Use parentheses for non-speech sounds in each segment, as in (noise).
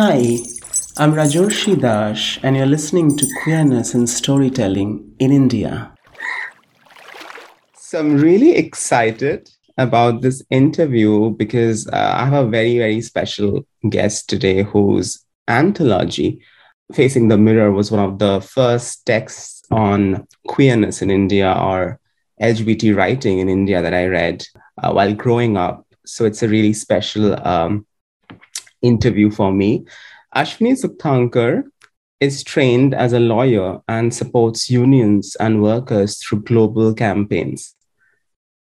Hi, I'm Rajorshi Dash, and you're listening to Queerness and Storytelling in India. So, I'm really excited about this interview because uh, I have a very, very special guest today whose anthology, Facing the Mirror, was one of the first texts on queerness in India or LGBT writing in India that I read uh, while growing up. So, it's a really special um, interview for me. Ashwini Sukthankar is trained as a lawyer and supports unions and workers through global campaigns.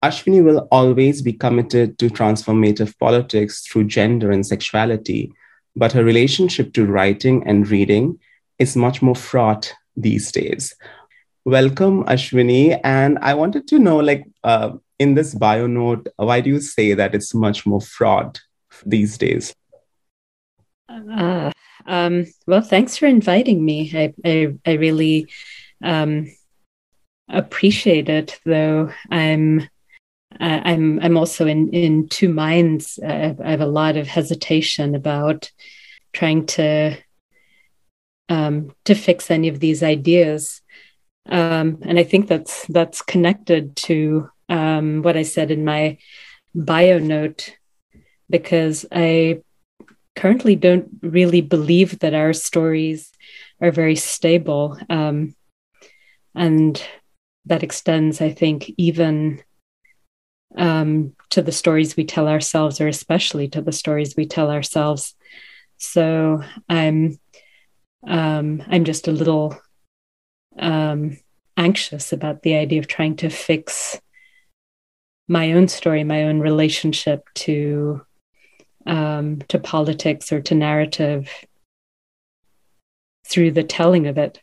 Ashwini will always be committed to transformative politics through gender and sexuality, but her relationship to writing and reading is much more fraught these days. Welcome, Ashwini. And I wanted to know, like, uh, in this bio note, why do you say that it's much more fraught these days? Uh, um, well, thanks for inviting me. I I, I really um, appreciate it, though. I'm I'm I'm also in in two minds. I have a lot of hesitation about trying to um, to fix any of these ideas, um, and I think that's that's connected to um, what I said in my bio note, because I currently don't really believe that our stories are very stable. Um, and that extends, I think, even um, to the stories we tell ourselves, or especially to the stories we tell ourselves. So I'm um, I'm just a little um, anxious about the idea of trying to fix my own story, my own relationship to um, to politics or to narrative through the telling of it.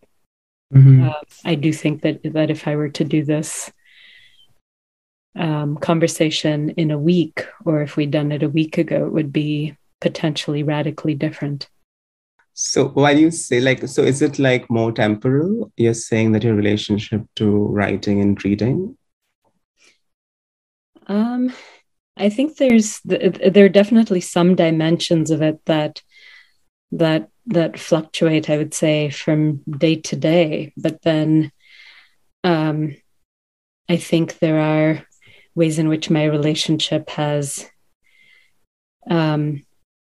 Mm-hmm. Uh, I do think that that if I were to do this um, conversation in a week, or if we'd done it a week ago, it would be potentially radically different. So why do you say like so is it like more temporal? You're saying that your relationship to writing and reading? Um I think there's there are definitely some dimensions of it that that that fluctuate. I would say from day to day, but then um, I think there are ways in which my relationship has um,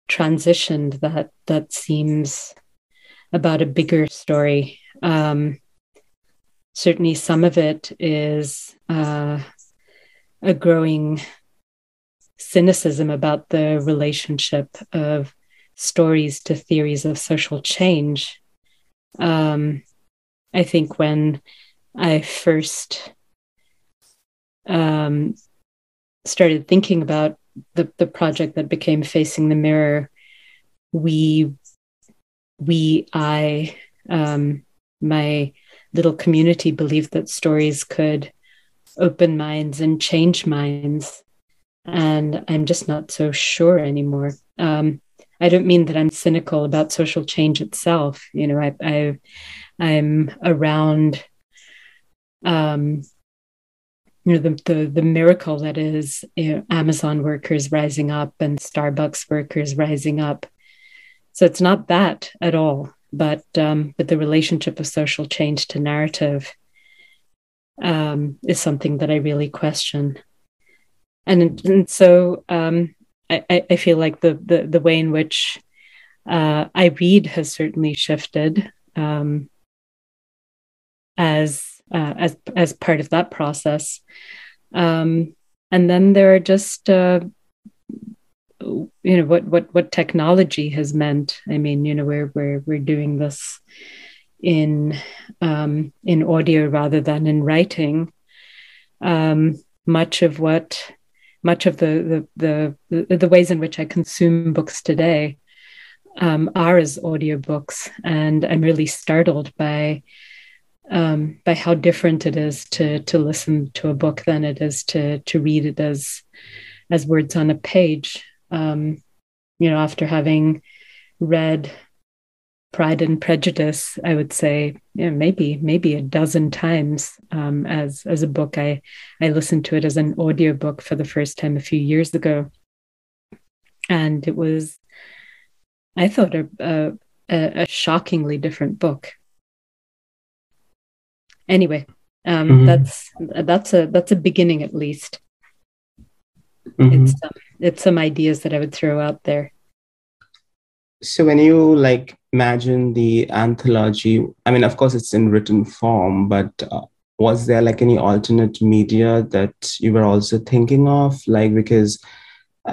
transitioned that that seems about a bigger story. Um, certainly, some of it is uh, a growing cynicism about the relationship of stories to theories of social change. Um, I think when I first um, started thinking about the, the project that became Facing the Mirror, we, we, I, um, my little community believed that stories could open minds and change minds and I'm just not so sure anymore. Um, I don't mean that I'm cynical about social change itself. You know, I, I I'm around, um, you know, the, the the miracle that is you know, Amazon workers rising up and Starbucks workers rising up. So it's not that at all, but um, but the relationship of social change to narrative um, is something that I really question and, and so um, I, I feel like the, the, the way in which uh, I read has certainly shifted um, as uh, as as part of that process. Um, and then there are just uh, you know what what what technology has meant. I mean, you know, we're we're we're doing this in um, in audio rather than in writing. Um, much of what much of the the the, the ways in which I consume books today um, are as audiobooks, and I'm really startled by um, by how different it is to to listen to a book than it is to to read it as as words on a page. Um, you know, after having read Pride and Prejudice, I would say, yeah, maybe maybe a dozen times um, as as a book. I I listened to it as an audiobook for the first time a few years ago, and it was I thought a, a, a shockingly different book. Anyway, um, mm-hmm. that's that's a that's a beginning at least. Mm-hmm. It's um, it's some ideas that I would throw out there. So when you like imagine the anthology, I mean, of course, it's in written form, but uh, was there like any alternate media that you were also thinking of? Like because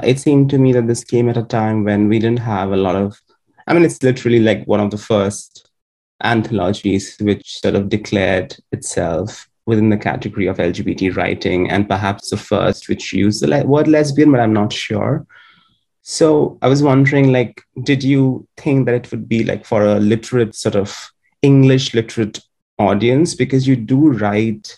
it seemed to me that this came at a time when we didn't have a lot of. I mean, it's literally like one of the first anthologies which sort of declared itself within the category of LGBT writing, and perhaps the first which used the word lesbian, but I'm not sure. So I was wondering, like, did you think that it would be like for a literate sort of English literate audience? Because you do write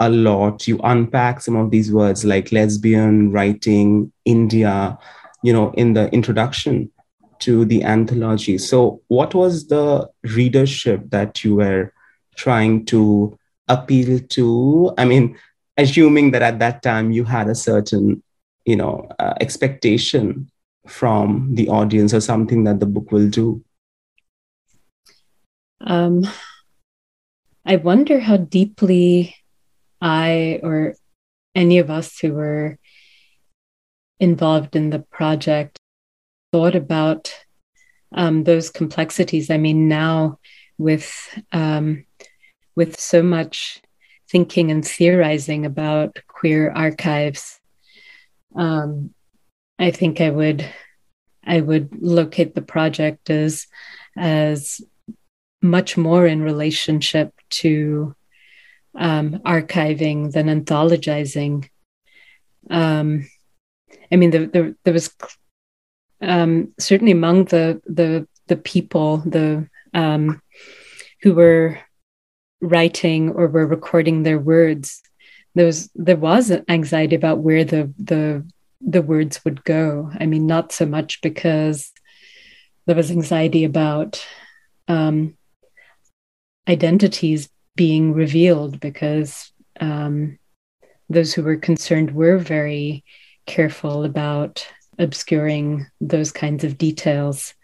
a lot. You unpack some of these words like lesbian, writing, India, you know, in the introduction to the anthology. So, what was the readership that you were trying to appeal to? I mean, assuming that at that time you had a certain, you know, uh, expectation from the audience or something that the book will do? Um, I wonder how deeply I or any of us who were involved in the project thought about um, those complexities. I mean, now with um, with so much thinking and theorizing about queer archives, um, I think I would I would locate the project as as much more in relationship to um, archiving than anthologizing. Um, I mean, there, was um, certainly among the the the people the um, who were writing or were recording their words. There was there was anxiety about where the the the words would go. I mean, not so much because there was anxiety about um, identities being revealed, because um, those who were concerned were very careful about obscuring those kinds of details.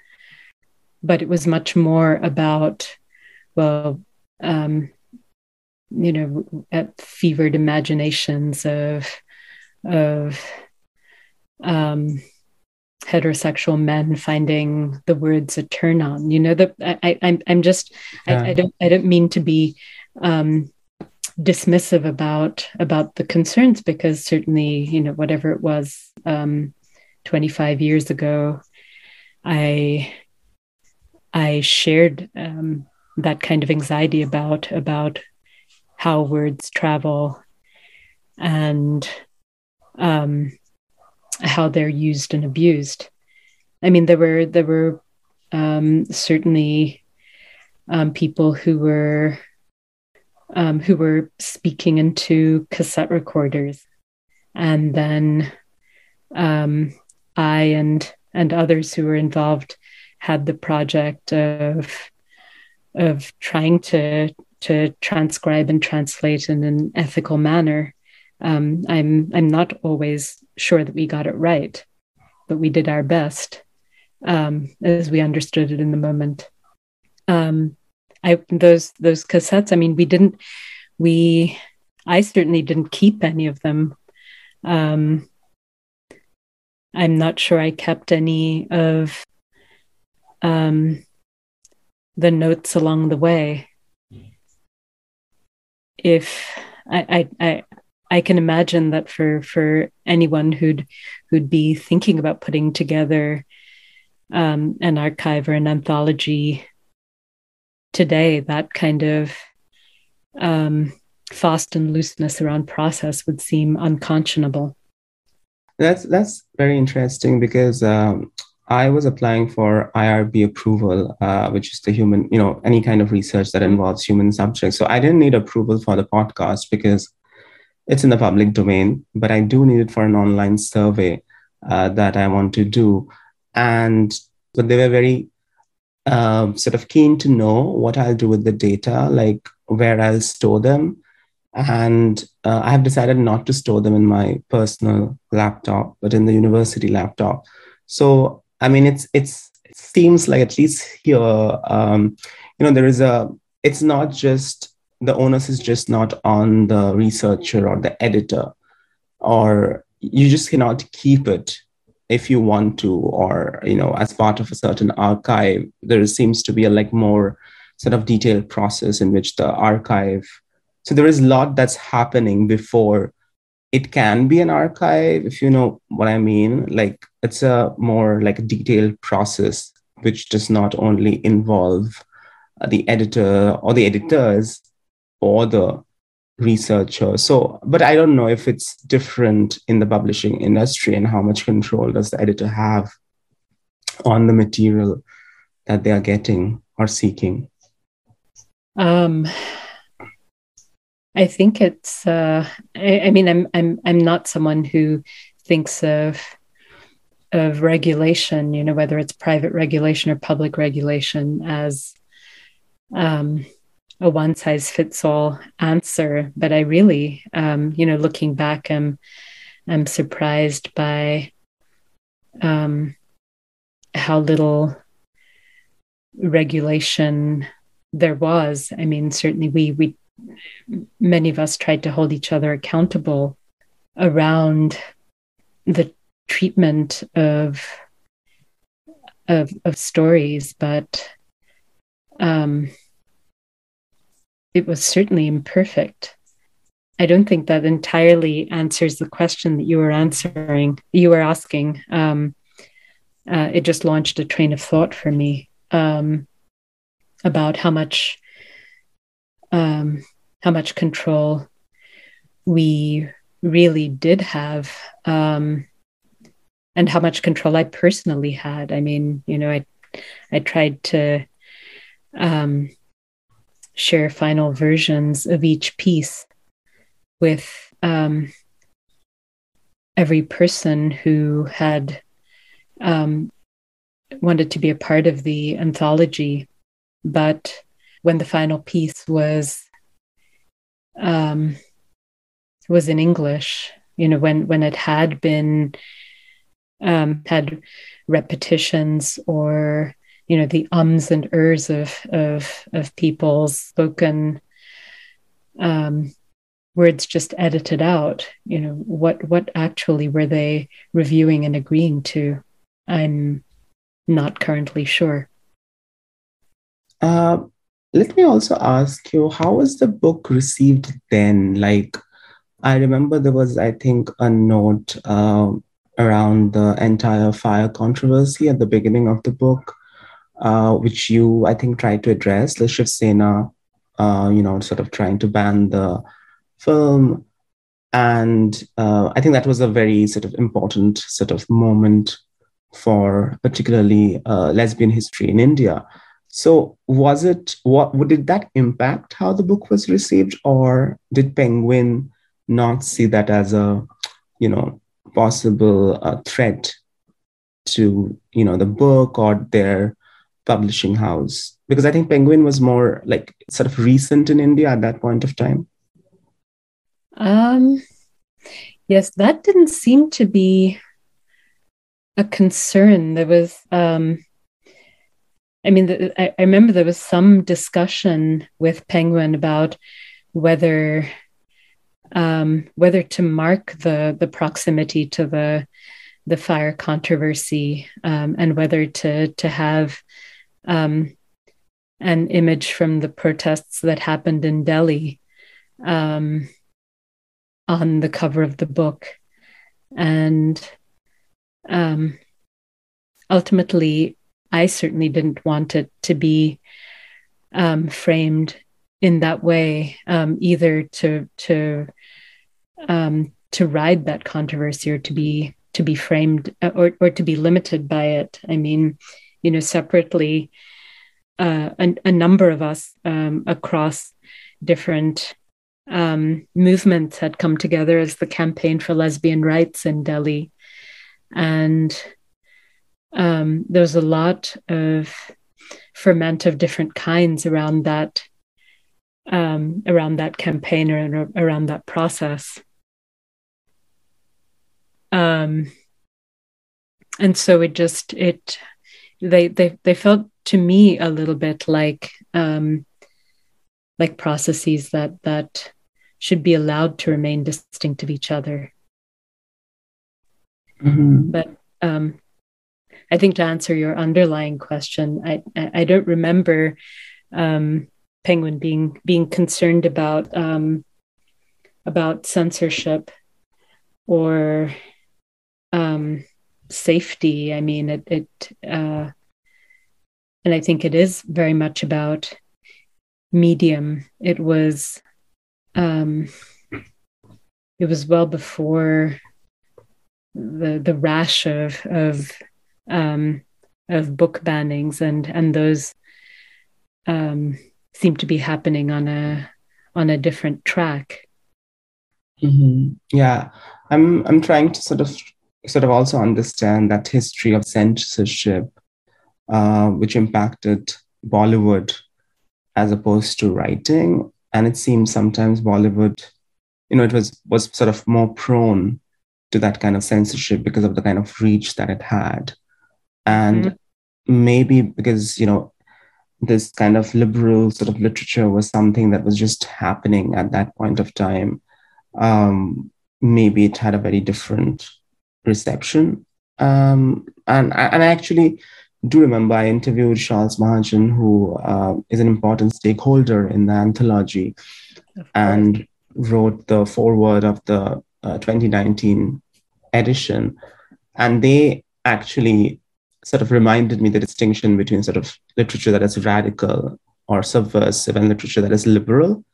But it was much more about, well, um, you know, fevered imaginations of of um, heterosexual men finding the words a turn on. You know that I, I I'm just yeah. I, I, don't I don't mean to be um, dismissive about about the concerns because certainly you know whatever it was um, 25 years ago, I I shared um, that kind of anxiety about about how words travel and um, how they're used and abused. I mean, there were there were um, certainly um, people who were um, who were speaking into cassette recorders, and then um, I and and others who were involved had the project of of trying to to transcribe and translate in an ethical manner. Um, I'm I'm not always sure that we got it right, but we did our best um, as we understood it in the moment. Um, I those those cassettes. I mean, we didn't. We I certainly didn't keep any of them. Um, I'm not sure I kept any of um, the notes along the way. If I, I, I, I can imagine that for for anyone who'd who'd be thinking about putting together um, an archive or an anthology today, that kind of um, fast and looseness around process would seem unconscionable. That's that's very interesting because um, I was applying for IRB approval, uh, which is the human, you know, any kind of research that involves human subjects. So I didn't need approval for the podcast because it's in the public domain, but I do need it for an online survey uh, that I want to do. And but they were very uh, sort of keen to know what I'll do with the data, like where I'll store them. And uh, I have decided not to store them in my personal laptop, but in the university laptop. So I mean, it's it's it seems like at least here, um, you know, there is a. It's not just the onus is just not on the researcher or the editor, or you just cannot keep it if you want to, or you know, as part of a certain archive. There seems to be a like more sort of detailed process in which the archive. So there is a lot that's happening before it can be an archive if you know what i mean like it's a more like detailed process which does not only involve the editor or the editors or the researcher so but i don't know if it's different in the publishing industry and how much control does the editor have on the material that they are getting or seeking um I think it's. Uh, I, I, mean, I'm I'm I'm not someone who thinks of of regulation. You know, whether it's private regulation or public regulation as um, a one size fits all answer. But I really, um, you know, looking back, I'm I'm surprised by um, how little regulation there was. I mean, certainly we we many of us tried to hold each other accountable around the treatment of of, of stories, but um, it was certainly imperfect. I don't think that entirely answers the question that you were answering, you were asking. Um, uh, it just launched a train of thought for me um, about how much um, how much control we really did have um, and how much control I personally had. I mean, you know, I I tried to um, share final versions of each piece with um, every person who had um, wanted to be a part of the anthology, but when the final piece was um, was in English. You know, when when it had been um, had repetitions or you know the ums and ers of of of people's spoken um, words just edited out. You know what what actually were they reviewing and agreeing to? I'm not currently sure. Uh, let me also ask you, how was the book received then? Like, I remember there was, I think, a note uh, around the entire fire controversy at the beginning of the book, uh, which you, I think, tried to address. The Shiv Sena, uh, you know, sort of trying to ban the film. And uh, I think that was a very sort of important sort of moment for particularly uh, lesbian history in India. So was it what did that impact how the book was received, or did Penguin not see that as a you know possible uh, threat to you know the book or their publishing house? Because I think Penguin was more like sort of recent in India at that point of time. Um, yes, that didn't seem to be a concern. There was um, I mean, the, I, I remember there was some discussion with Penguin about whether um, whether to mark the the proximity to the the fire controversy um, and whether to to have um, an image from the protests that happened in Delhi um, on the cover of the book, and um, ultimately I certainly didn't want it to be um, framed in that way, um, either to to um, to ride that controversy or to be to be framed uh, or or to be limited by it. I mean, you know, separately, uh, a, a, number of us um, across different um, movements had come together as the campaign for lesbian rights in Delhi, and um, was a lot of ferment of different kinds around that um, around that campaign or around that process. Um, and so it just it they they they felt to me a little bit like um, like processes that that should be allowed to remain distinct of each other. Mm-hmm. But um, I think to answer your underlying question, I I, don't remember um, Penguin being being concerned about um, about censorship or um, safety. I mean, it, it uh, and I think it is very much about medium. It was, um, it was well before the the rash of of um, of book bannings and and those um, seem to be happening on a on a different track. Mm-hmm. Yeah, I'm I'm trying to sort of sort of also understand that history of censorship, uh, which impacted Bollywood as opposed to writing, and it seems sometimes Bollywood, you know, it was was sort of more prone to that kind of censorship because of the kind of reach that it had, and mm-hmm. maybe because you know this kind of liberal sort of literature was something that was just happening at that point of time. Um, maybe it had a very different reception. Um, and, and I actually do remember I interviewed Charles Mahajan, who uh, is an important stakeholder in the anthology, and wrote the foreword of the uh, 2019 edition. And they actually sort of reminded me the distinction between sort of literature that is radical or subversive and literature that is liberal.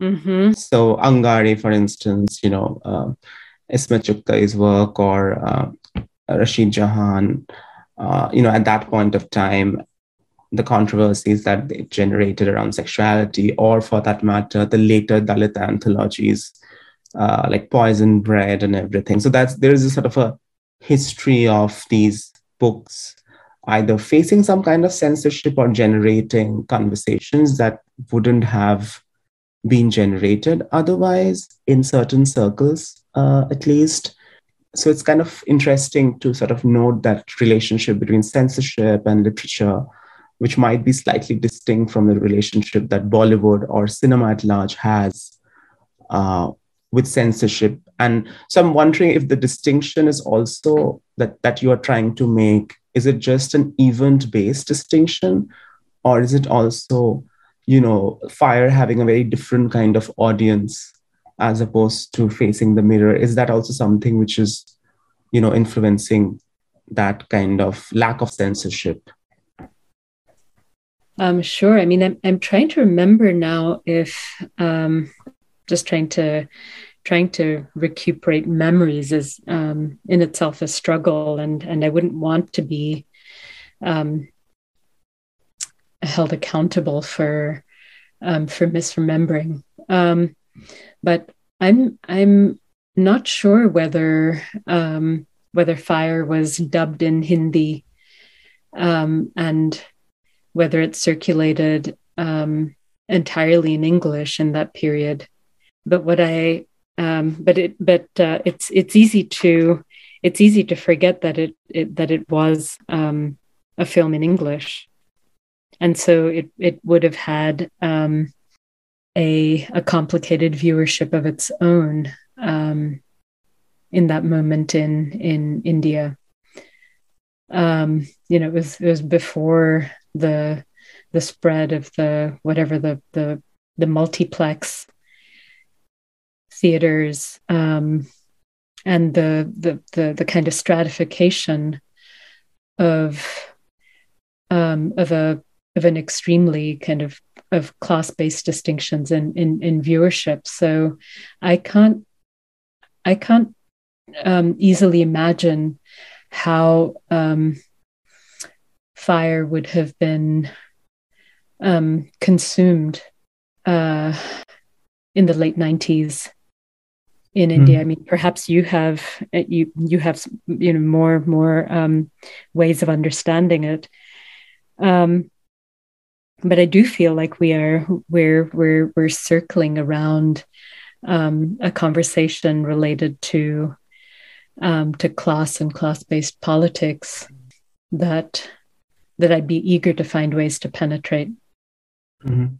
Mm-hmm. So Angarey, for instance, you know, uh, Ismat Chughtai's work or uh, Rashid Jahan, uh, you know, at that point of time, the controversies that they generated around sexuality, or for that matter, the later Dalit anthologies uh, like Poison Bread and everything. So that's there is a sort of a history of these books either facing some kind of censorship or generating conversations that wouldn't have been generated otherwise in certain circles, uh, at least. So it's kind of interesting to sort of note that relationship between censorship and literature, which might be slightly distinct from the relationship that Bollywood or cinema at large has uh, with censorship. And so I'm wondering if the distinction is also that, that you are trying to make, is it just an event based distinction? Or is it also you know fire having a very different kind of audience as opposed to facing the mirror is that also something which is you know influencing that kind of lack of censorship um sure i mean i'm, I'm trying to remember now if um just trying to trying to recuperate memories is um in itself a struggle and and i wouldn't want to be um held accountable for um, for misremembering. Um, but I'm I'm not sure whether um, whether fire was dubbed in Hindi um, and whether it circulated um, entirely in English in that period. But what I um, but it but uh, it's it's easy to it's easy to forget that it, it that it was a film in English and so it it would have had um, a a complicated viewership of its own um, in that moment in in India. Um, you know, it was it was before the the spread of the whatever the the the multiplex theaters um, and the, the the the kind of stratification of um, of a of an extremely kind of of class-based distinctions in, in in viewership. So I can't I can't um, easily imagine how um, fire would have been um, consumed uh, in the late 90s in mm. India. I mean, perhaps you have you you have you know more more um, ways of understanding it. Um, but I do feel like we are we're we're we're circling around um, a conversation related to um, to class and class based politics that that I'd be eager to find ways to penetrate. Mm-hmm.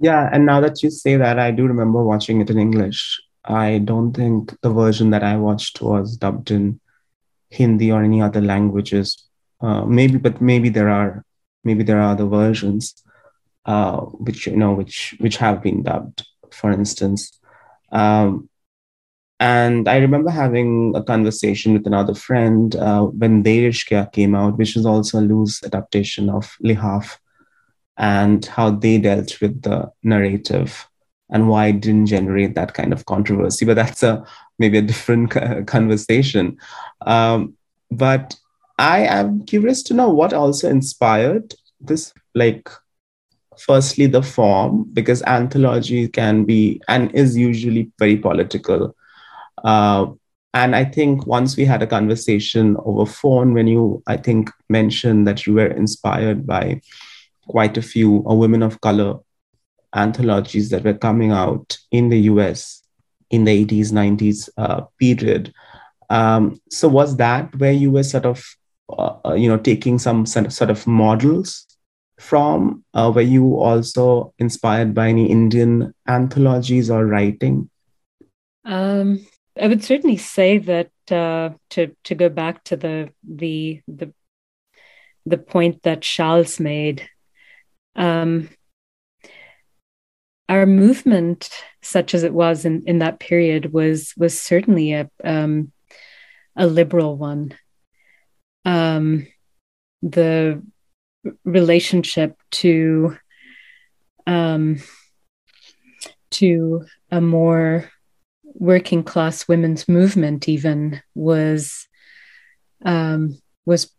Yeah, and now that you say that, I do remember watching it in English. I don't think the version that I watched was dubbed in Hindi or any other languages. Uh, maybe, but maybe there are maybe there are other versions uh, which you know which which have been dubbed, for instance. Um, and I remember having a conversation with another friend uh, when Dedh Ishqiya came out, which is also a loose adaptation of Lihaf, and how they dealt with the narrative and why it didn't generate that kind of controversy. But that's a maybe a different (laughs) conversation. Um, but I am curious to know what also inspired this, like, firstly, the form, because anthology can be and is usually very political. Uh, and I think once we had a conversation over phone, when you, I think, mentioned that you were inspired by quite a few women of color anthologies that were coming out in the US in the 80s, 90s uh, period. Um, so was that where you were sort of, uh, you know, taking some sort of models from? Uh, were you also inspired by any Indian anthologies or writing? Um, I would certainly say that uh, to to go back to the the the the point that Charles made. Um, our movement, such as it was in, in that period, was was certainly a um, a liberal one. Um, the relationship to um, to a more working class women's movement even was um, was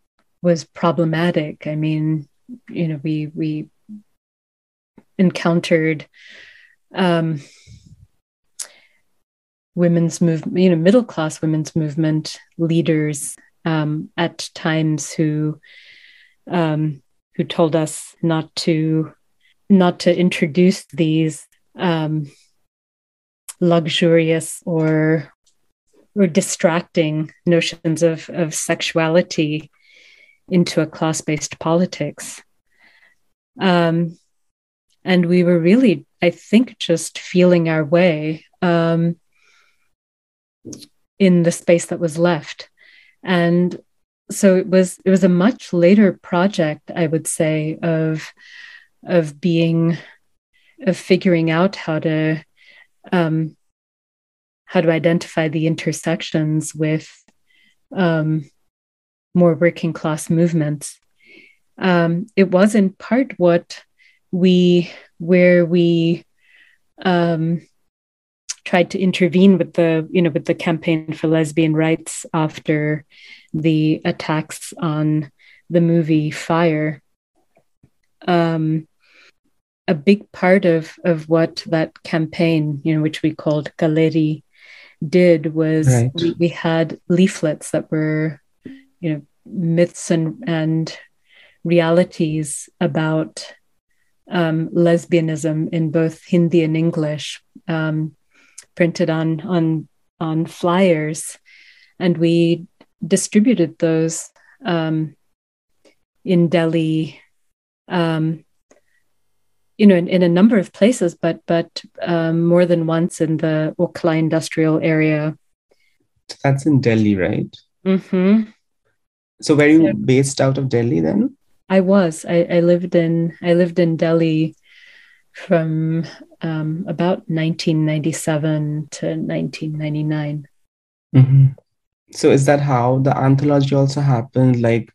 was problematic. I mean, you know, we we encountered um, women's movement, you know, middle class women's movement leaders um, at times who um, who told us not to not to introduce these um, luxurious or or distracting notions of, of sexuality into a class-based politics. Um, and we were really i think just feeling our way um, in the space that was left and so it was it was a much later project i would say of of being of figuring out how to um, how to identify the intersections with um, more working class movements. Um, it was in part what we where we um, tried to intervene with the you know with the campaign for lesbian rights after the attacks on the movie Fire. Um, a big part of of what that campaign, you know, which we called CALERI, did was right. we, we had leaflets that were, you know, myths and and realities about um, lesbianism in both Hindi and English, um, printed on on on flyers, and we distributed those um, in Delhi. Um, you know, in, in, a number of places, but but um, more than once in the Okhla industrial area. That's in Delhi, right? Mm-hmm. So, were you based out of Delhi then? I was. I, I lived in I lived in Delhi from um, about 1997 to 1999. Mm-hmm. So is that how the anthology also happened? Like,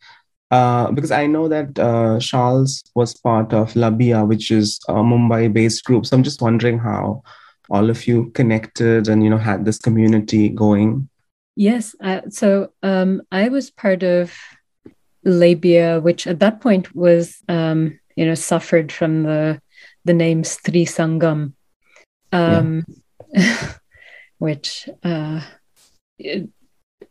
uh, because I know that uh, Charles was part of LABIA, which is a Mumbai-based group. So I'm just wondering how all of you connected and you know had this community going. Yes. Uh, so um, I was part of LABIA, which at that point was, um, you know, suffered from the the name Stree Sangam, um, yeah. (laughs) which uh, it,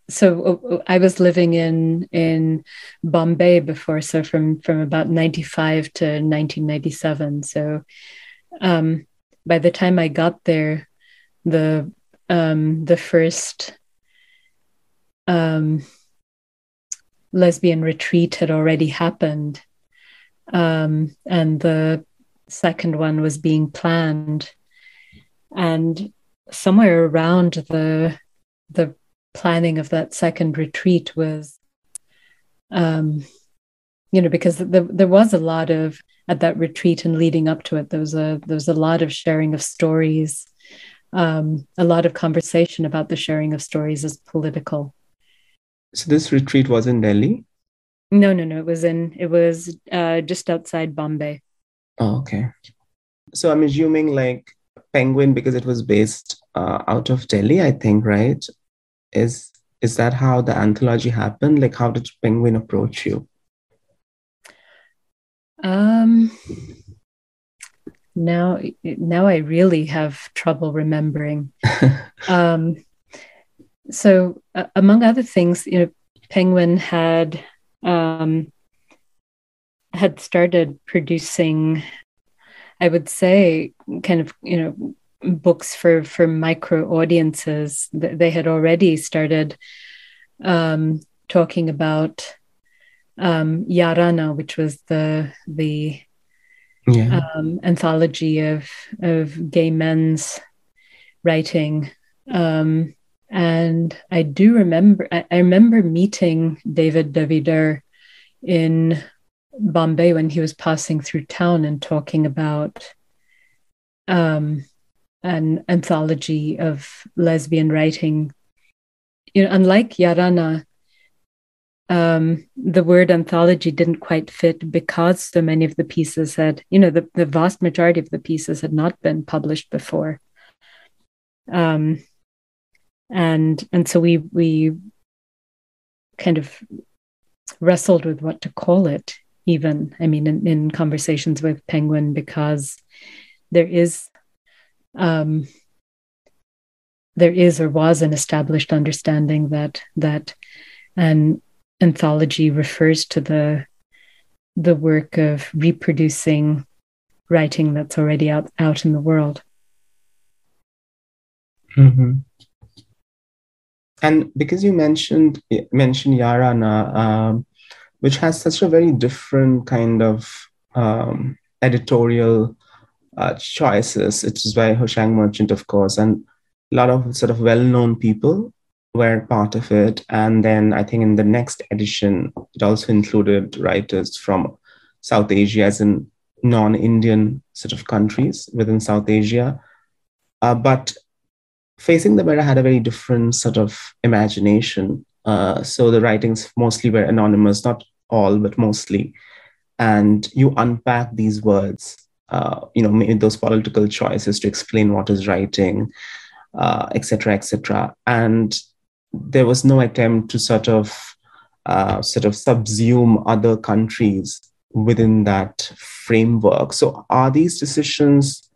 so uh, I was living in in Bombay before, so from from about ninety five to nineteen ninety seven. So um, by the time I got there, the um, the first um, lesbian retreat had already happened, um, and the second one was being planned. And somewhere around the the planning of that second retreat was, um, you know, because the, there was a lot of at that retreat and leading up to it, there was a there was a lot of sharing of stories, um, a lot of conversation about the sharing of stories as political. So this retreat was in Delhi. No, no, no. It was in it was uh, just outside Bombay. Oh, okay. So I'm assuming like Penguin because it was based uh, out of Delhi, I think, right? Is is that how the anthology happened? Like, how did Penguin approach you? Um, now, now I really have trouble remembering. (laughs) um, so, uh, among other things, you know, Penguin had um, had started producing, I would say, kind of, you know, books for for micro audiences. They had already started um, talking about um, Yaraana, which was the the yeah. um, anthology of of gay men's writing. Um, and I do remember I, I remember meeting David Davidar in Bombay when he was passing through town and talking about um, an anthology of lesbian writing. You know, unlike Yaraana, um, the word anthology didn't quite fit because so many of the pieces had, you know, the, the vast majority of the pieces had not been published before. Um, and and so we we kind of wrestled with what to call it even i mean in, in conversations with penguin because there is um, there is or was an established understanding that that an anthology refers to the the work of reproducing writing that's already out, out in the world. Mm-hmm. And because you mentioned mentioned Yaraana, um, which has such a very different kind of um, editorial uh, choices. It was by Hoshang Merchant, of course, and a lot of sort of well-known people were part of it. And then I think in the next edition, it also included writers from South Asia, as in non-Indian sort of countries within South Asia. Uh, but Facing the Mirror had a very different sort of imagination. Uh, so the writings mostly were anonymous, not all, but mostly. And you unpack these words uh, you know, made those political choices to explain what is writing, etc., uh, etc. Et and there was no attempt to sort of uh, sort of subsume other countries within that framework. So, are these decisions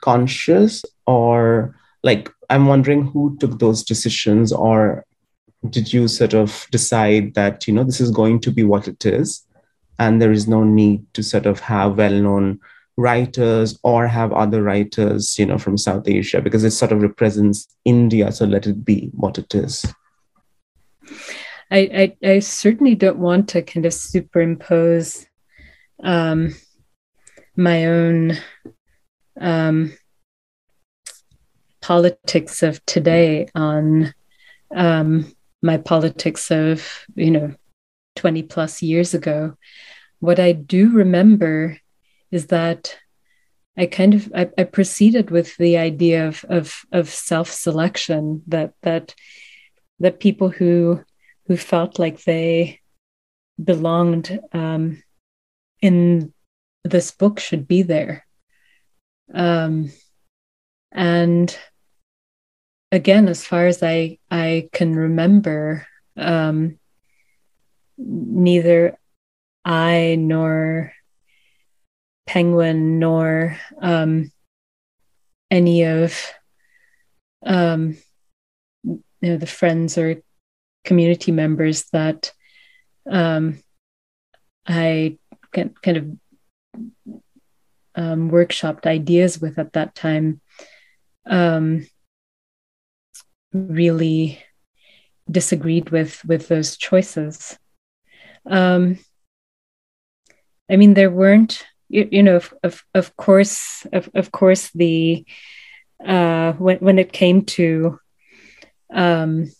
conscious, or like I'm wondering who took those decisions, or did you sort of decide that you know this is going to be what it is, and there is no need to sort of have well-known writers or have other writers, you know, from South Asia because it sort of represents India. So let it be what it is. I, I, I certainly don't want to kind of superimpose um, my own um, politics of today on um, my politics of, you know, 20 plus years ago. What I do remember is that I kind of I, I proceeded with the idea of of, of self selection that that that people who who felt like they belonged um, in this book should be there. Um, and again, as far as I I can remember, um, neither I nor Penguin nor um, any of um, you know the friends or community members that um, I kind of um, workshopped ideas with at that time. Um, really disagreed with with those choices. Um, I mean, there weren't, you, you know, of, of, of course, of, of course, the uh, when when it came to um,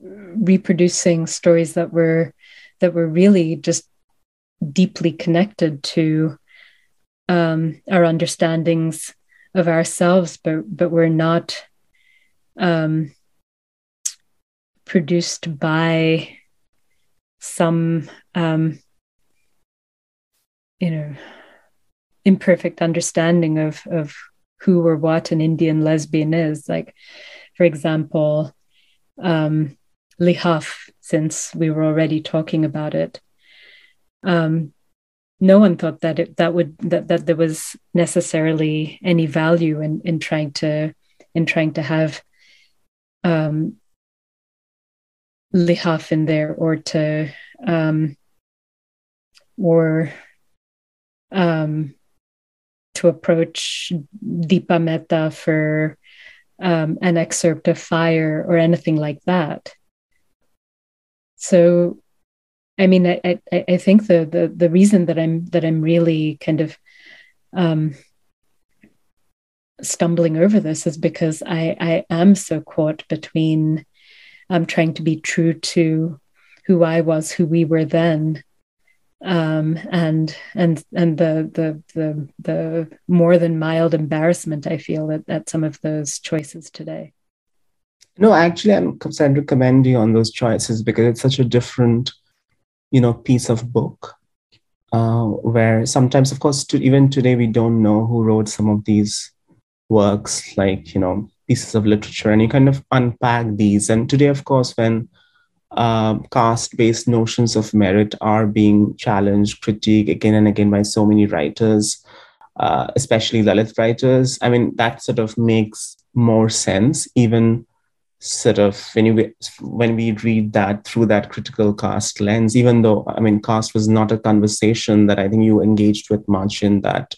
reproducing stories that were that were really just deeply connected to um, our understandings of ourselves, but but we're not um, produced by some um, you know imperfect understanding of of who or what an Indian lesbian is. Like, for example, um, Lihaf, since we were already talking about it. Um, no one thought that it, that would that, that there was necessarily any value in in trying to in trying to have um, lihaf in there or to um, or um, to approach Deepa Mehta for um, an excerpt of Fire or anything like that. So I mean, I, I, I think the, the the reason that I'm that I'm really kind of um, stumbling over this is because I I am so caught between um, trying to be true to who I was, who we were then, um, and and and the the the the more than mild embarrassment I feel at, at some of those choices today. No, actually, I'm trying to commend you on those choices because it's such a different you know piece of book uh, where sometimes of course to, even today we don't know who wrote some of these works like you know pieces of literature and you kind of unpack these. And today of course when uh, caste based notions of merit are being challenged critiqued again and again by so many writers uh, especially Dalit writers i mean that sort of makes more sense even sort of when you when we read that through that critical caste lens even though i mean caste was not a conversation that i think you engaged with much in that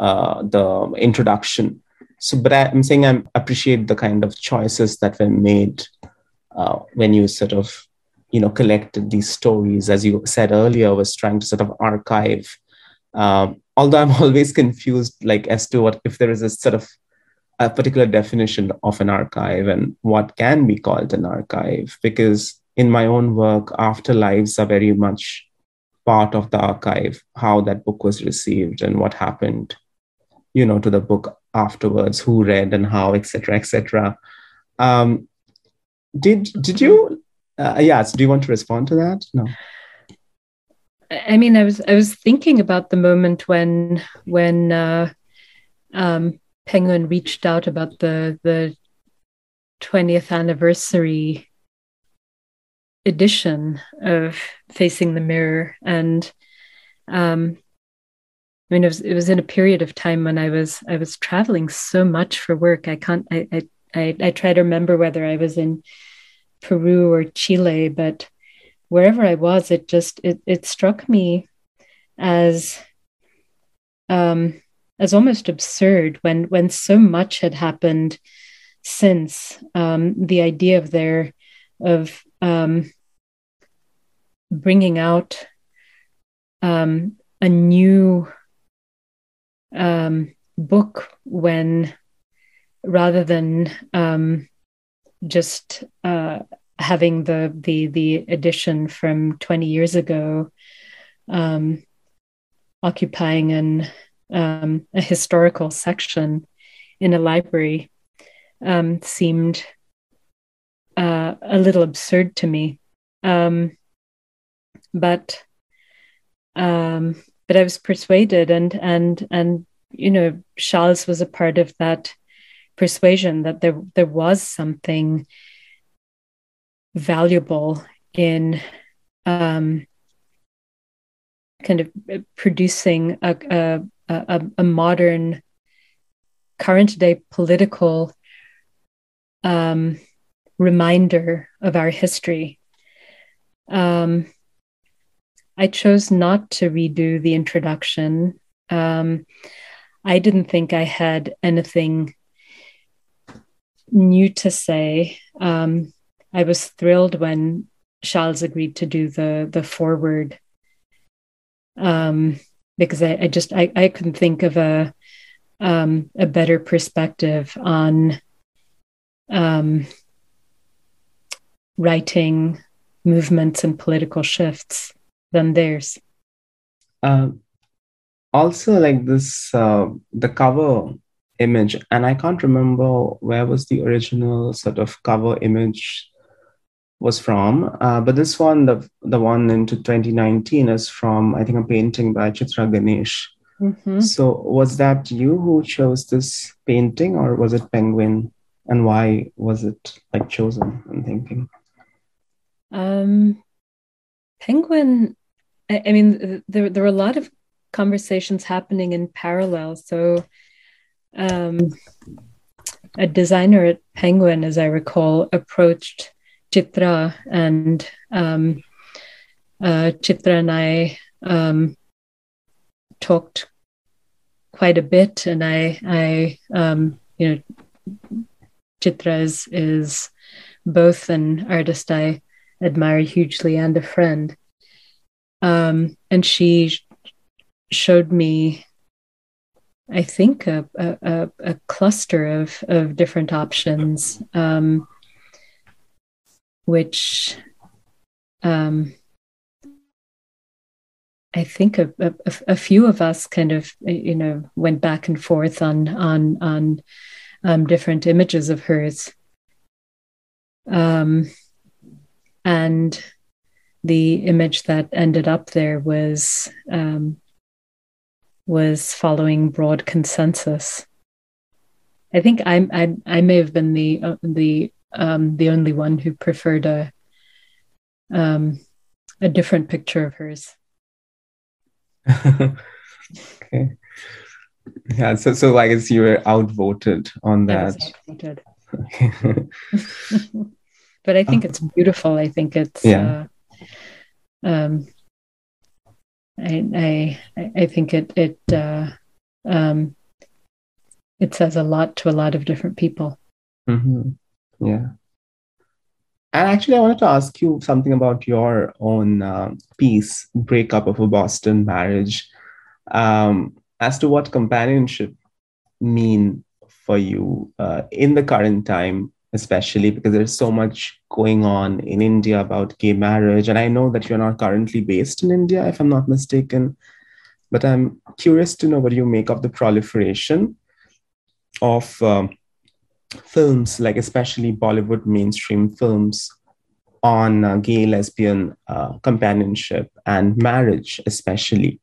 uh, the introduction. So but I, am saying i appreciate the kind of choices that were made uh, when you sort of you know collected these stories. As you said earlier was trying to sort of archive um, although i'm (laughs) always confused like as to what if there is a sort of a particular definition of an archive and what can be called an archive because in my own work afterlives are very much part of the archive how that book was received and what happened you know to the book afterwards who read and how etc etc um, did did you uh, yeah so do you want to respond to that? No. I mean i was i was thinking about the moment when when uh, um, Penguin reached out about the the 20th anniversary edition of Facing the Mirror, and um, I mean, it was it was in a period of time when I was I was traveling so much for work. I can't I I I, I try to remember whether I was in Peru or Chile, but wherever I was, it just it it struck me as um as almost absurd when when so much had happened since um, the idea of their of um, bringing out um, a new um, book when rather than um, just uh, having the the the edition from 20 years ago um, occupying an um, a historical section in a library um, seemed uh, a little absurd to me. Um, but um, but I was persuaded, and and and you know, Charles was a part of that persuasion that there there was something valuable in um, kind of producing a, a, a, a modern, current day political um, reminder of our history. Um, I chose not to redo the introduction. Um, I didn't think I had anything new to say. Um, I was thrilled when Charles agreed to do the the foreword um, because I, I just I, I couldn't think of a um, a better perspective on um, writing movements and political shifts than theirs. Uh, also, like this, uh, the cover image, and I can't remember where was the original sort of cover image was from, uh, but this one, the the one into 2019, is from I think a painting by Chitra Ganesh. Mm-hmm. So, was that you who chose this painting, or was it Penguin? And why was it like chosen? I'm thinking. Um, Penguin. I, I mean, there there were a lot of conversations happening in parallel. So, um, a designer at Penguin, as I recall, approached Chitra, and um, uh, Chitra and I um, talked quite a bit, and I, I, um, you know, Chitra is, is both an artist I admire hugely and a friend. Um, and she showed me, I think, a, a, a cluster of, of different options, um, which um, I think a, a, a, few of us kind of, you know, went back and forth on on on um, different images of hers. Um, and the image that ended up there was um, was following broad consensus. I think I I, I may have been the uh, the um, the only one who preferred a um, a different picture of hers. (laughs) okay. Yeah, so so I guess you were outvoted on that. outvoted. (laughs) (laughs) but I think it's beautiful. I think it's yeah. Uh, um, I, I I think it it uh, um, it says a lot to a lot of different people. Mm-hmm. Yeah. And actually, I wanted to ask you something about your own uh, piece, "Breakup of a Boston Marriage," um, as to what companionship mean for you uh, in the current time, especially because there's so much going on in India about gay marriage, and I know that you're not currently based in India, if I'm not mistaken. But I'm curious to know what you make of the proliferation of um, films, like especially Bollywood mainstream films, on uh, gay lesbian uh, companionship and marriage, especially.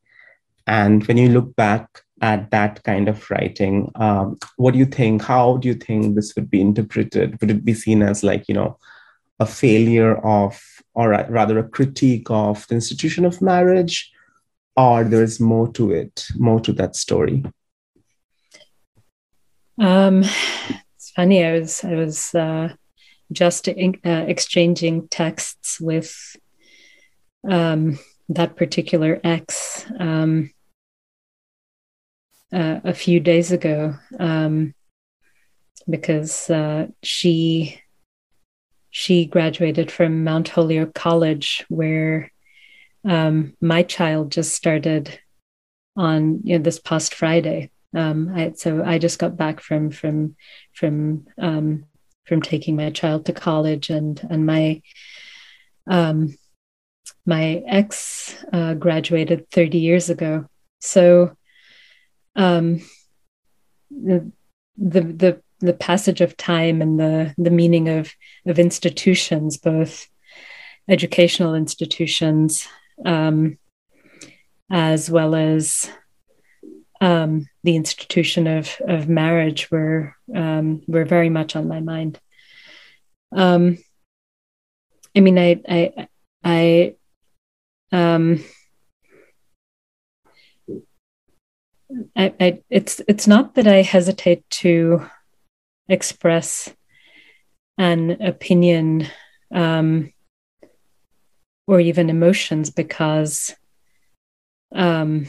And when you look back at that kind of writing, um, what do you think? How do you think this would be interpreted? Would it be seen as like, you know, a failure of, or rather a critique of the institution of marriage? Or there is more to it, more to that story? Um, funny. I was I was uh, just in, uh, exchanging texts with um, that particular ex um, uh, a few days ago um, because uh, she she graduated from Mount Holyoke College, where um, my child just started on you know, this past Friday. Um, I, so I just got back from from from um, from taking my child to college, and and my um, my ex uh, graduated 30 years ago. So um, the, the the passage of time and the the meaning of of institutions, both educational institutions um, as well as um, the institution of of marriage were um, were very much on my mind. Um, I mean, I I I um, I, I it's it's not that I hesitate to express an opinion um, or even emotions because um,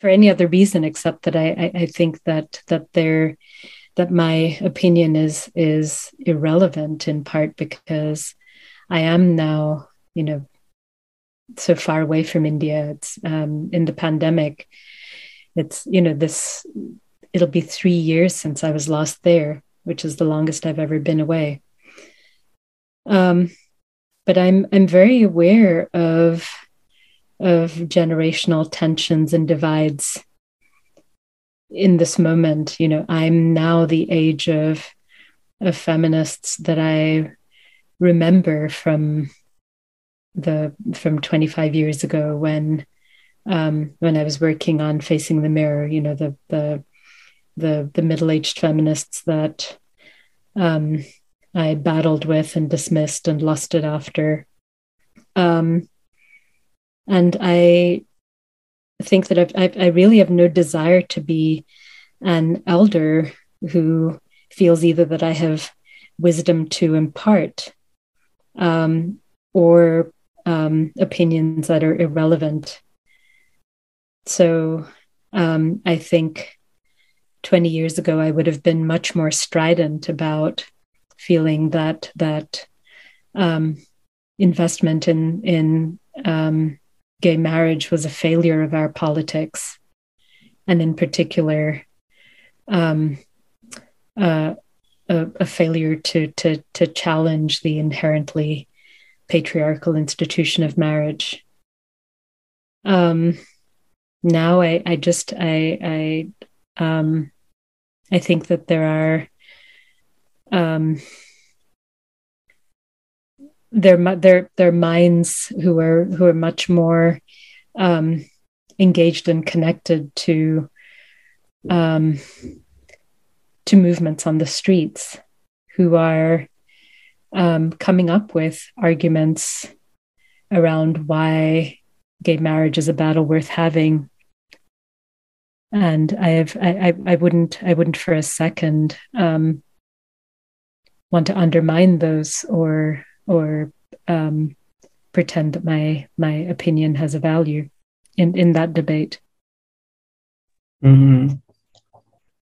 for any other reason except that I, I, I think that that there that my opinion is is irrelevant in part because I am now, you know, so far away from India. It's um, in the pandemic. It's you know this. It'll be three years since I was last there, which is the longest I've ever been away. Um, but I'm I'm very aware of of generational tensions and divides in this moment. You know, I'm now the age of of feminists that I remember from the from 25 years ago when um, when I was working on facing the mirror. You know, the the the the middle aged feminists that um, I battled with and dismissed and lusted after. Um, and I think that I've, I've, i really have no desire to be an elder who feels either that I have wisdom to impart um, or um, opinions that are irrelevant. So um, I think 20 years ago, I would have been much more strident about feeling that that um, investment in in um, gay marriage was a failure of our politics, and in particular, um, uh, a, a, failure to to to challenge the inherently patriarchal institution of marriage. Um, now, I I just I I um, I think that there are um, their their their minds who are who are much more um, engaged and connected to um, to movements on the streets, who are um, coming up with arguments around why gay marriage is a battle worth having. And I have I, I, I wouldn't I wouldn't for a second um, want to undermine those or or um, pretend that my my opinion has a value in in that debate. Mm-hmm.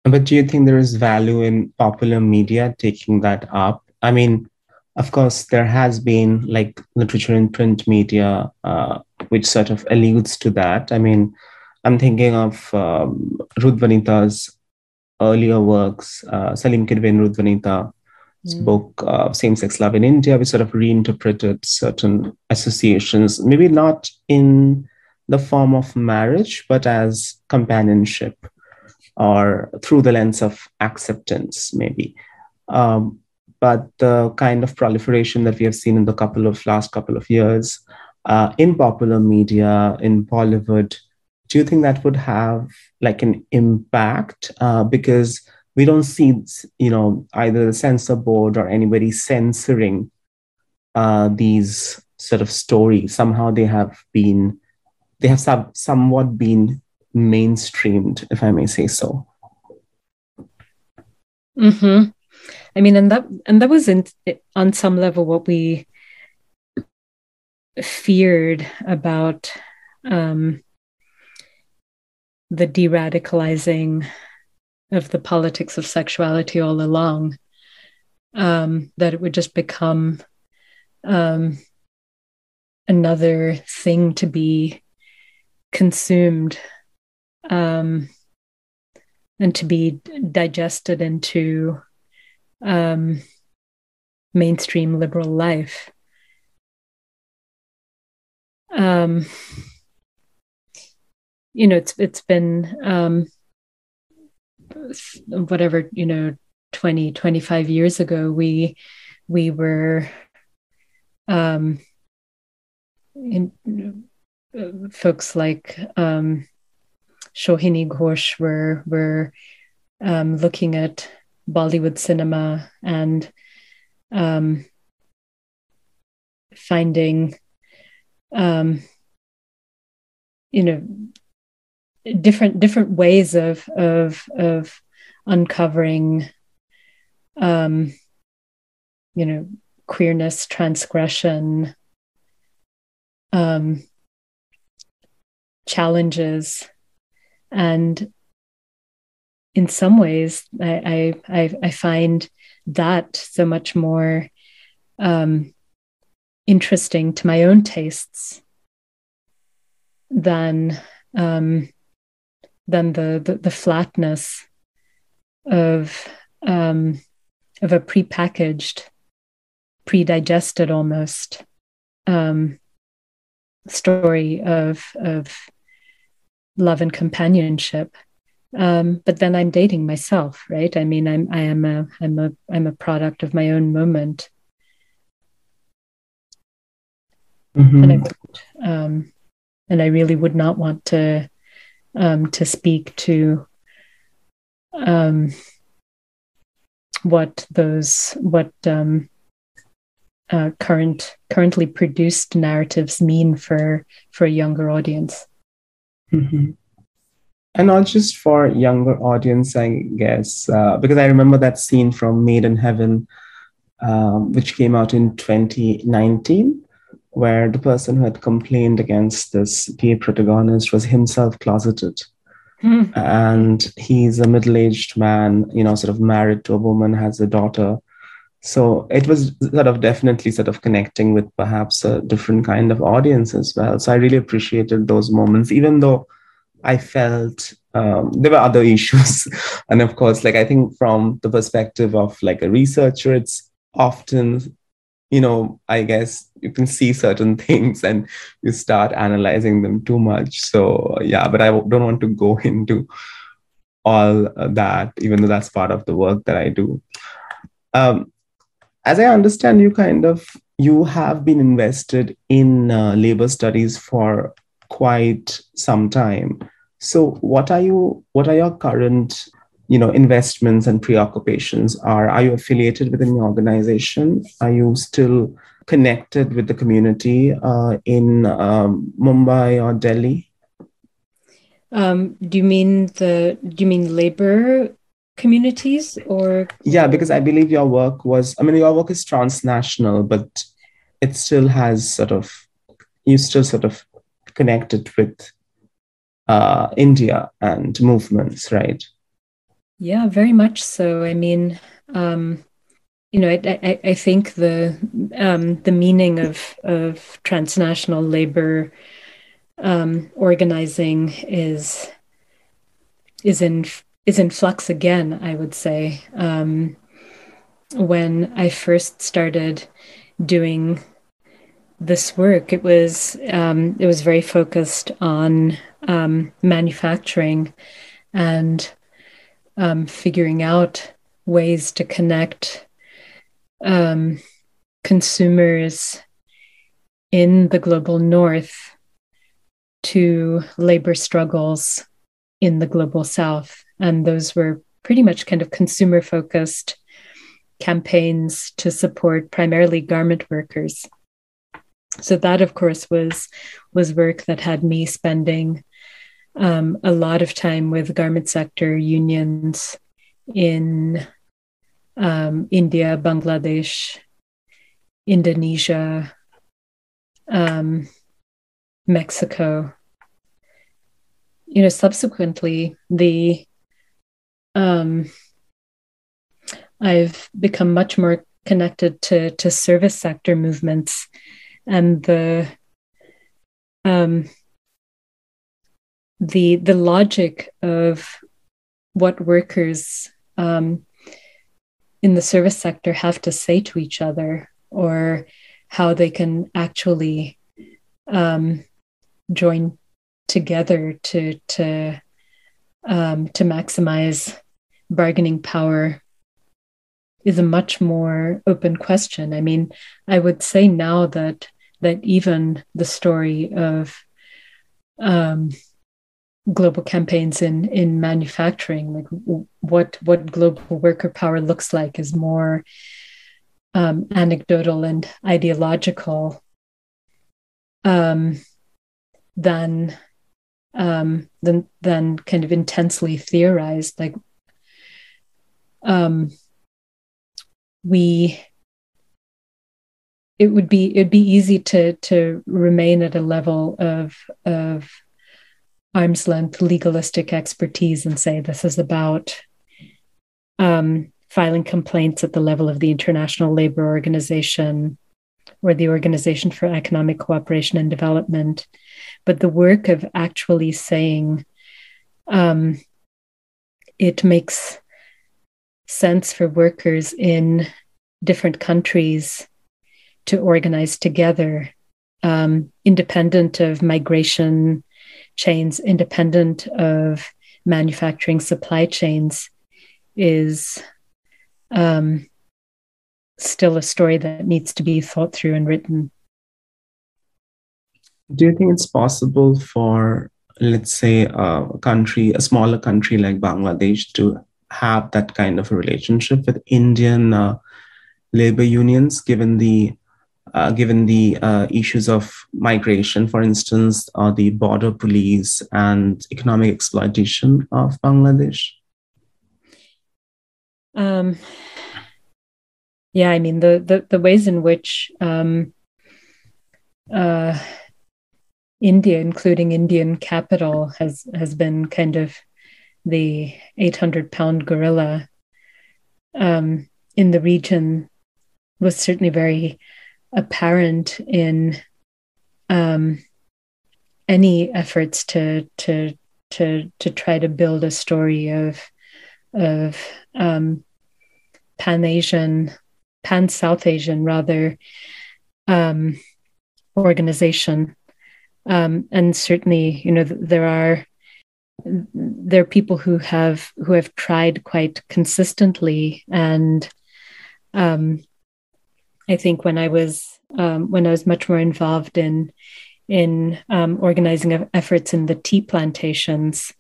But do you think there is value in popular media taking that up? I mean, of course, there has been like literature in print media, uh, which sort of alludes to that. I mean, I'm thinking of um, Ruth Vanita's earlier works, uh, Saleem Kidwai and Ruth Vanita, mm. book uh, Same Sex Love in India, we sort of reinterpreted certain associations, maybe not in the form of marriage, but as companionship or through the lens of acceptance, maybe. Um, but the kind of proliferation that we have seen in the couple of last couple of years uh, in popular media, in Bollywood, do you think that would have like an impact? Uh, because we don't see you know either the censor board or anybody censoring uh, these sort of stories somehow they have been they have sub- somewhat been mainstreamed if i may say so. Hmm i mean and that and that was in, on some level what we feared about um, the de-radicalizing of the politics of sexuality all along, um, that it would just become um, another thing to be consumed um, and to be digested into um, mainstream liberal life. Um, you know, it's it's been um, whatever you know 20 25 years ago we we were um in, uh, folks like um Shohini Ghosh were were um, looking at Bollywood cinema and um, finding um, you know different different ways of of of uncovering um you know queerness transgression um challenges. And in some ways, I, I, I find that so much more um, interesting to my own tastes than um, than the, the, the flatness of um, of a prepackaged, pre-digested almost um, story of of love and companionship. Um, but then I'm dating myself, right? I mean, I'm I am a I'm a I'm a product of my own moment, mm-hmm. and I um, and I really would not want to um, to speak to um, what those what um, uh, current currently produced narratives mean for for a younger audience. Mm-hmm. And not just for younger audience, I guess, uh, because I remember that scene from Made in Heaven, um, which came out in 2019, where the person who had complained against this gay protagonist was himself closeted. Mm. And he's a middle aged man, you know, sort of married to a woman, has a daughter. So it was sort of definitely sort of connecting with perhaps a different kind of audience as well. So I really appreciated those moments, even though I felt um, there were other (laughs) issues. and of course, like I think from the perspective of like a researcher, it's often, you know, I guess you can see certain (laughs) things and you start analyzing them too much. So yeah, but I don't want to go (laughs) into all that, even though that's part of the work that I do. Um, as I understand, you kind of you have been invested in uh, labor studies for quite some time. So what are you what are your current you know investments and preoccupations are are you affiliated with any organization? Are you still connected with the community uh, in um, mumbai or delhi? Um, do you mean the do you mean labor communities or? Yeah because i believe your work was i mean your work is transnational but it still has sort of you still sort of connected with uh, India and movements, right? Yeah, very much so. I mean, um, you know, I, I, I think the um, the meaning of of transnational labor um, organizing is is in is in flux again. I would say um, when I first started doing this work, it was um, it was very focused on um, manufacturing and um, figuring out ways to connect um, consumers in the global north to labor struggles in the global south. And those were pretty much kind of consumer focused campaigns to support primarily garment workers. So that, of course, was was work that had me spending um, a lot of time with garment sector unions in um, India, Bangladesh, Indonesia, um, Mexico. You know, subsequently, the um, I've become much more connected to to service sector movements and the um, the the logic of what workers um, in the service sector have to say to each other or how they can actually um, join together to to um, to maximize bargaining power is a much more open question. I mean, I would say now that that even the story of um, global campaigns in in manufacturing? Like what what global worker power looks like is more um, anecdotal and ideological um, than um, than than kind of intensely theorized. Like um, we it would be it'd be easy to to remain at a level of of arm's length legalistic expertise and say this is about um, filing complaints at the level of the International Labor Organization or the Organization for Economic Cooperation and Development, but the work of actually saying um, it makes sense for workers in different countries to organize together, um, independent of migration chains, independent of manufacturing supply chains, is um, still a story that needs to be thought through and written. Do you think it's possible for, let's say, a country, a smaller country like Bangladesh, to have that kind of a relationship with Indian uh, labor unions, given the uh, given the uh, issues of migration, for instance, or the border police and economic exploitation of Bangladesh? Um, yeah, I mean the the, the ways in which um, uh, India, including Indian capital, has has been kind of the 800 pound gorilla um, in the region was certainly very apparent in um, any efforts to to to to try to build a story of of um, Pan Asian, Pan South Asian rather um, organization, um, and certainly you know there are there are people who have who have tried quite consistently and um, I think when I was um, when I was much more involved in in um, organizing efforts in the tea plantations,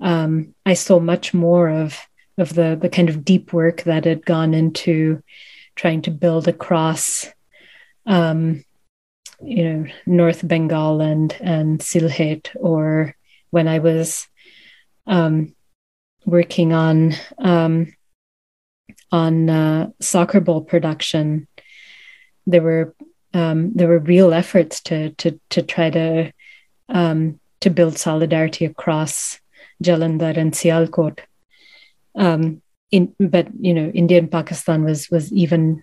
um, I saw much more of of the the kind of deep work that had gone into trying to build across, um, you know, North Bengal and and Sylhet, or when I was um, working on um, on uh, soccer ball production there were um, there were real efforts to to to try to um, to build solidarity across Jalandhar and Sialkot. Um, in, but you know, India and Pakistan was was even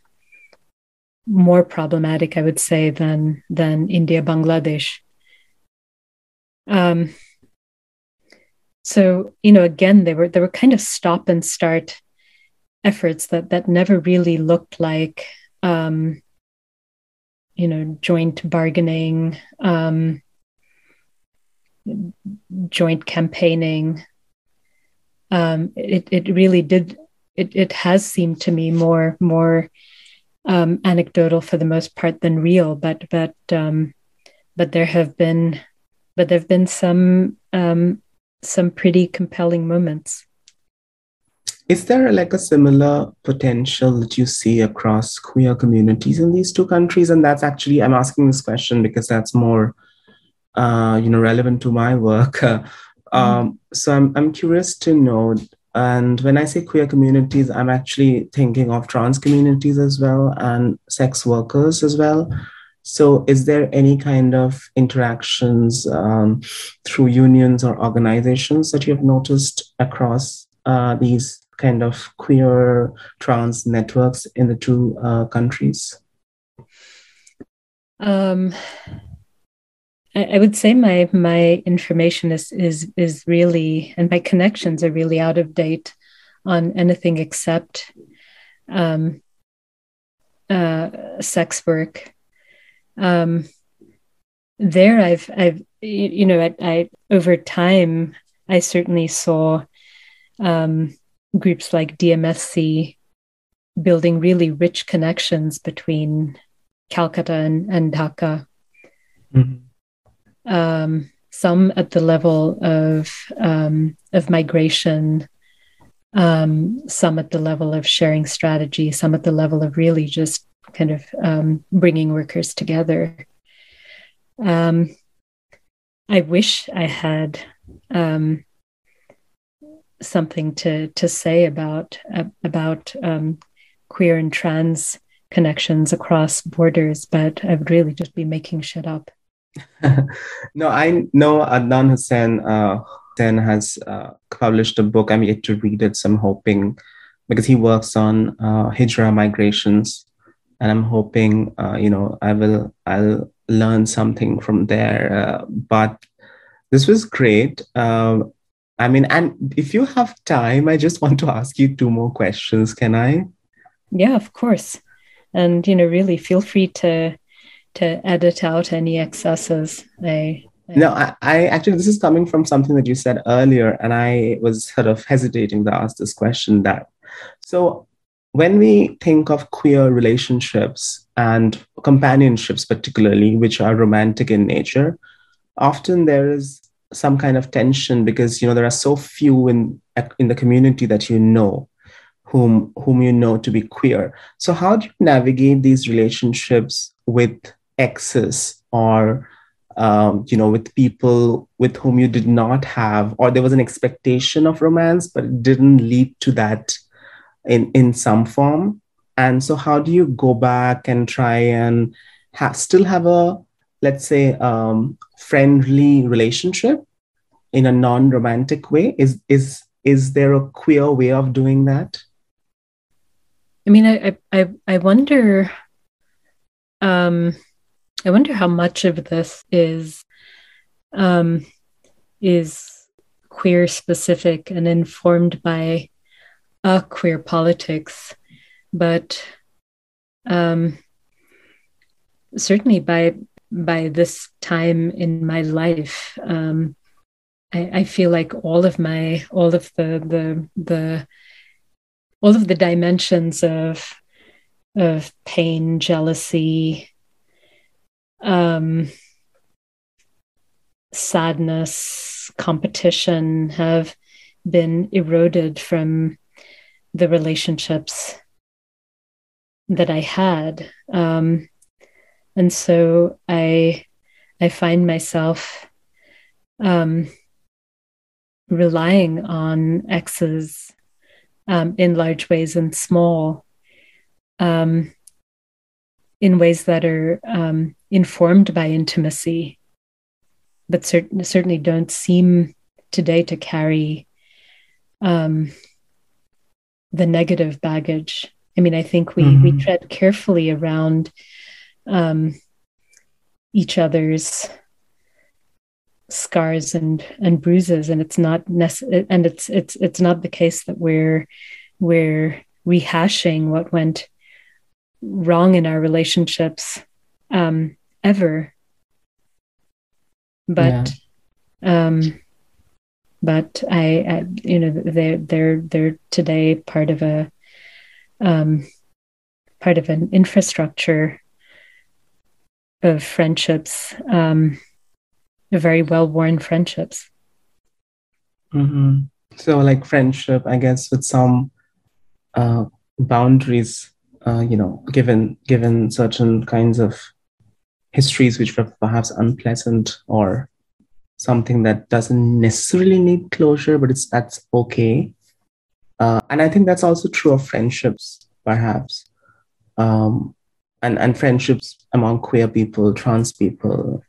more problematic, I would say, than than India Bangladesh. Um, so you know, again, they were they were kind of stop and start efforts that that never really looked like um, you know joint bargaining um, joint campaigning. Um, it, it really did it, it has seemed to me more more um, anecdotal for the most part than real but but um, but there have been but there have been some um, some pretty compelling moments is there like a similar potential that you see across queer communities in these two countries? And that's actually, I'm asking this question because that's more, uh, you know, relevant to my work. (laughs) Uh, um, so I'm, I'm curious to know. And when I say queer communities, I'm actually thinking of trans communities as well and sex workers as well. So, is there any kind of interactions um, through unions or organizations that you have noticed across uh, these kind of queer trans networks in the two uh, countries? Um, I, I, would say my my information is is is really and my connections are really out of date on anything except um, uh, sex work. Um, there, I've I've you know I, I over time I certainly saw um, groups like DMSC building really rich connections between Calcutta and, and Dhaka. Mm-hmm. Um, some at the level of um, of migration, um, some at the level of sharing strategy, some at the level of really just kind of um, bringing workers together. Um, I wish I had um, something to to say about uh, about um, queer and trans connections across borders, but I would really just be making shit up. (laughs) no, I know Adnan Hossain. Uh, has uh, published a book. I'm yet to read it, so I'm hoping because he works on uh, Hijra migrations, and I'm hoping uh, you know I will I'll learn something from there. Uh, but this was great. Um, I mean, and if you have time, I just want to ask you two more questions. Can I? Yeah, of course. And you know, really feel free to to edit out any excesses. I, I no, I, I actually this is coming from something that you said earlier, and I was sort of hesitating to ask this question. That so when we think of queer relationships and companionships, particularly which are romantic in nature, often there is some kind of tension because you know there are so few in in the community that you know whom whom you know to be queer. So how do you navigate these relationships with exes or um, you know with people with whom you did not have or there was an expectation of romance but it didn't lead to that in in some form? And so how do you go back and try and ha- still have a let's say um, friendly relationship in a non-romantic way. Is is is there a queer way of doing that? I mean i i i wonder um i wonder how much of this is um is queer specific and informed by a queer politics but um certainly by by this time in my life um I, I feel like all of my all of the the the all of the dimensions of of pain, jealousy, um, sadness, competition have been eroded from the relationships that I had. Um, and so I I find myself um, relying on exes um, in large ways and small um, in ways that are um, informed by intimacy, but cert- certainly don't seem today to carry um, the negative baggage. I mean, I think we mm-hmm. we tread carefully around um, each other's scars and and bruises and it's not nece- and it's it's it's not the case that we're we're rehashing what went wrong in our relationships um ever but yeah. um but I, I you know they're they're they're today part of a um part of an infrastructure of friendships um very well worn friendships. Mm-hmm. So, like friendship, I guess, with some uh, boundaries, uh, you know, given given certain kinds of histories which were perhaps unpleasant or something that doesn't necessarily need closure, but it's that's okay. Uh, and I think that's also true of friendships, perhaps, um, and and friendships among queer people, trans people,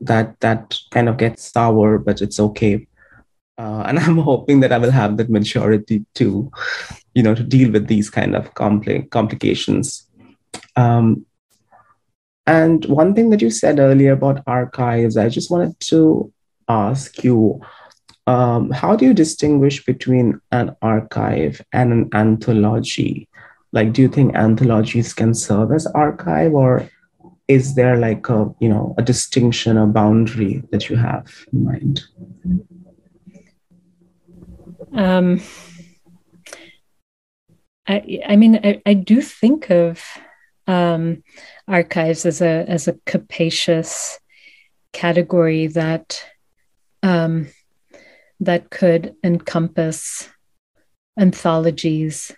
that that kind of gets sour, but it's okay. Uh, and (laughs) I'm hoping that I will have that maturity to, you know, to deal with these kind of compli- complications. Um, and one thing that you said earlier about archives, I just wanted to ask you, um, how do you distinguish between an archive and an anthology? Like, do you think anthologies can serve as archive, or is there like a you know a distinction a boundary that you have in mind? Um i i mean i, I do think of um archives as a as a capacious category that um that could encompass anthologies.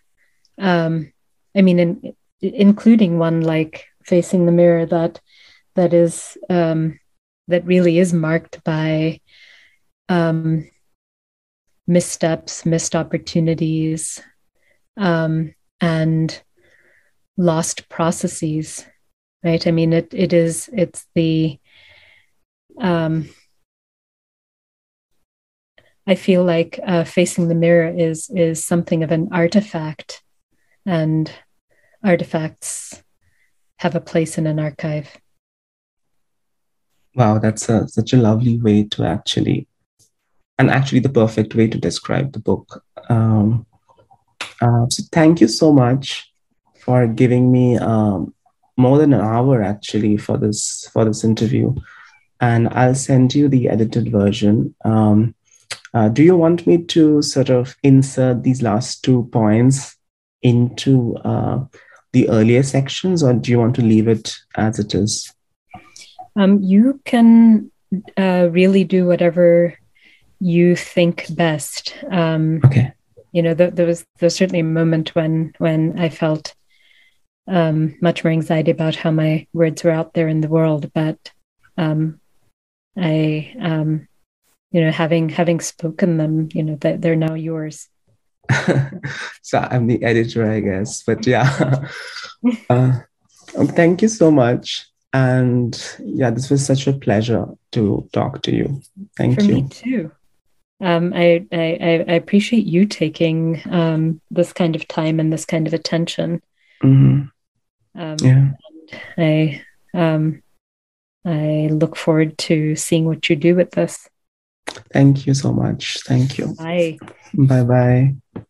Um i mean in, including one like facing the mirror that that is um, that really is marked by um, missteps, missed opportunities, um, and lost processes. Right. I mean, it it is it's the um, I feel like uh, facing the mirror is is something of an artifact, and artifacts have a place in an archive. Wow, that's a, such a lovely way to actually, and actually the perfect way to describe the book. Um, uh, so thank you so much for giving me um, more than an hour actually for this for this interview, and I'll send you the edited version. Um, uh, do you want me to sort of insert these last two points into uh, the earlier sections, or do you want to leave it as it is? Um, you can uh, really do whatever you think best. Um, okay. You know, th- there was there was certainly a moment when when I felt um, much more anxiety about how my words were out there in the world, but um, I, um, you know, having having spoken them, you know, that they're now yours. (laughs) so I'm the editor, I guess. But yeah, (laughs) uh, um, thank you so much. And yeah, this was such a pleasure to talk to you. Thank For you. Me too. Um, I, I, I appreciate you taking um, this kind of time and this kind of attention. Mm-hmm. Um, yeah. I um, I look forward to seeing what you do with this. Thank you so much. Thank you. Bye. Bye bye.